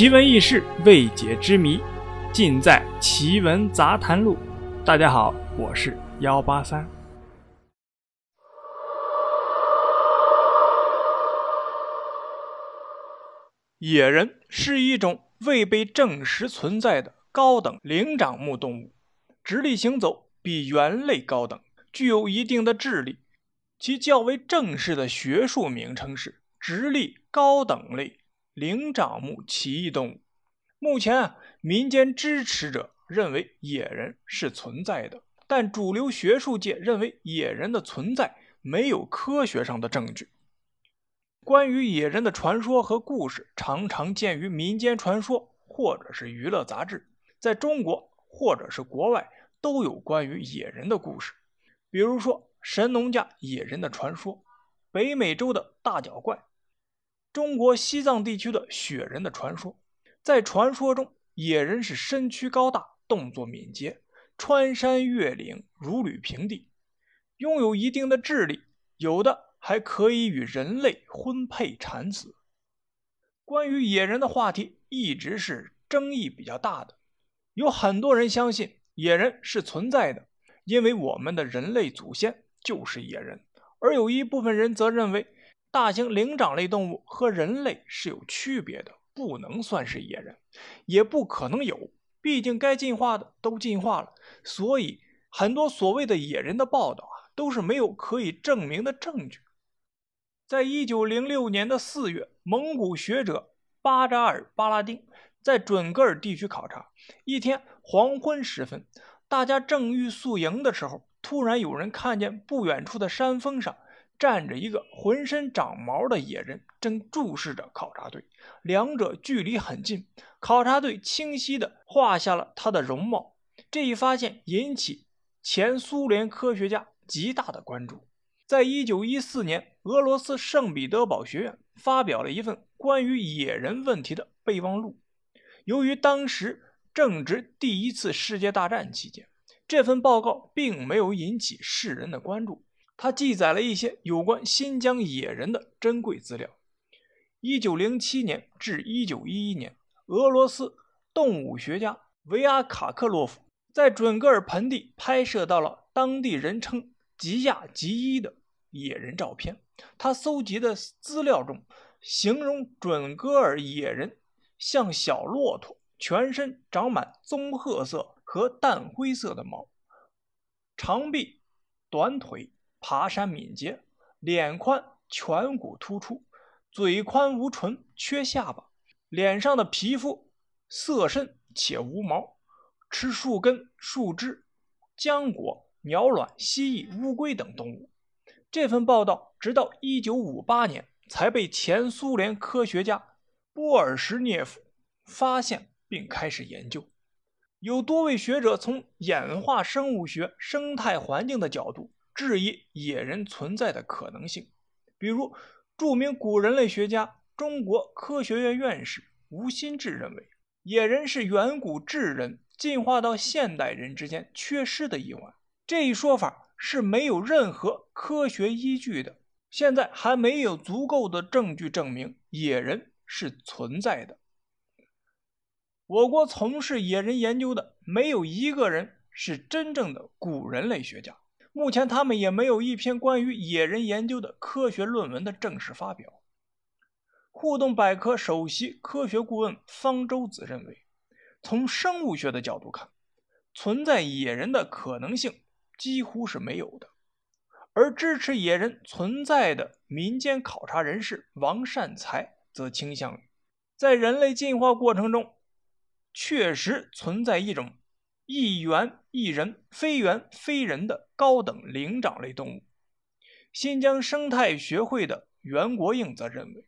奇闻异事、未解之谜，尽在《奇闻杂谈录》。大家好，我是幺八三。野人是一种未被证实存在的高等灵长目动物，直立行走比猿类高等，具有一定的智力。其较为正式的学术名称是直立高等类灵长目奇异动物。目前，民间支持者认为野人是存在的，但主流学术界认为野人的存在没有科学上的证据。关于野人的传说和故事，常常见于民间传说或者是娱乐杂志。在中国或者是国外，都有关于野人的故事，比如说。神农架野人的传说，北美洲的大脚怪，中国西藏地区的雪人的传说。在传说中，野人是身躯高大，动作敏捷，穿山越岭如履平地，拥有一定的智力，有的还可以与人类婚配产子。关于野人的话题一直是争议比较大的，有很多人相信野人是存在的，因为我们的人类祖先。就是野人，而有一部分人则认为，大型灵长类动物和人类是有区别的，不能算是野人，也不可能有，毕竟该进化的都进化了。所以，很多所谓的野人的报道啊，都是没有可以证明的证据。在一九零六年的四月，蒙古学者巴扎尔·巴拉丁在准噶尔地区考察，一天黄昏时分，大家正欲宿营的时候。突然有人看见不远处的山峰上站着一个浑身长毛的野人，正注视着考察队。两者距离很近，考察队清晰地画下了他的容貌。这一发现引起前苏联科学家极大的关注。在一九一四年，俄罗斯圣彼得堡学院发表了一份关于野人问题的备忘录。由于当时正值第一次世界大战期间。这份报告并没有引起世人的关注，它记载了一些有关新疆野人的珍贵资料。一九零七年至一九一一年，俄罗斯动物学家维阿卡克洛夫在准噶尔盆地拍摄到了当地人称“吉亚吉伊”的野人照片。他搜集的资料中，形容准噶尔野人像小骆驼，全身长满棕褐色。和淡灰色的毛，长臂、短腿，爬山敏捷，脸宽，颧骨突出，嘴宽无唇，缺下巴，脸上的皮肤色深且无毛，吃树根、树枝、浆果、鸟卵、蜥蜴、乌龟等动物。这份报道直到1958年才被前苏联科学家波尔什涅夫发现并开始研究。有多位学者从演化生物学、生态环境的角度质疑野人存在的可能性，比如著名古人类学家、中国科学院院士吴新志认为，野人是远古智人进化到现代人之间缺失的一环。这一说法是没有任何科学依据的，现在还没有足够的证据证明野人是存在的。我国从事野人研究的没有一个人是真正的古人类学家，目前他们也没有一篇关于野人研究的科学论文的正式发表。互动百科首席科学顾问方舟子认为，从生物学的角度看，存在野人的可能性几乎是没有的。而支持野人存在的民间考察人士王善才则倾向于，在人类进化过程中。确实存在一种一猿一人、非猿非人的高等灵长类动物。新疆生态学会的袁国应则认为，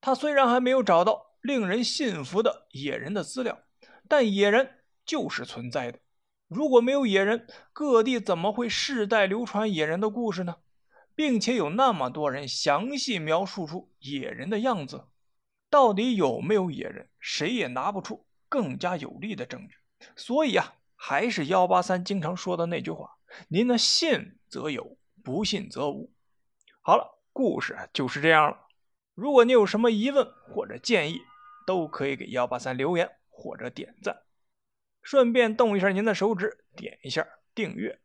他虽然还没有找到令人信服的野人的资料，但野人就是存在的。如果没有野人，各地怎么会世代流传野人的故事呢？并且有那么多人详细描述出野人的样子，到底有没有野人，谁也拿不出。更加有力的证据，所以啊，还是幺八三经常说的那句话：您的信则有，不信则无。好了，故事就是这样了。如果你有什么疑问或者建议，都可以给幺八三留言或者点赞，顺便动一下您的手指，点一下订阅。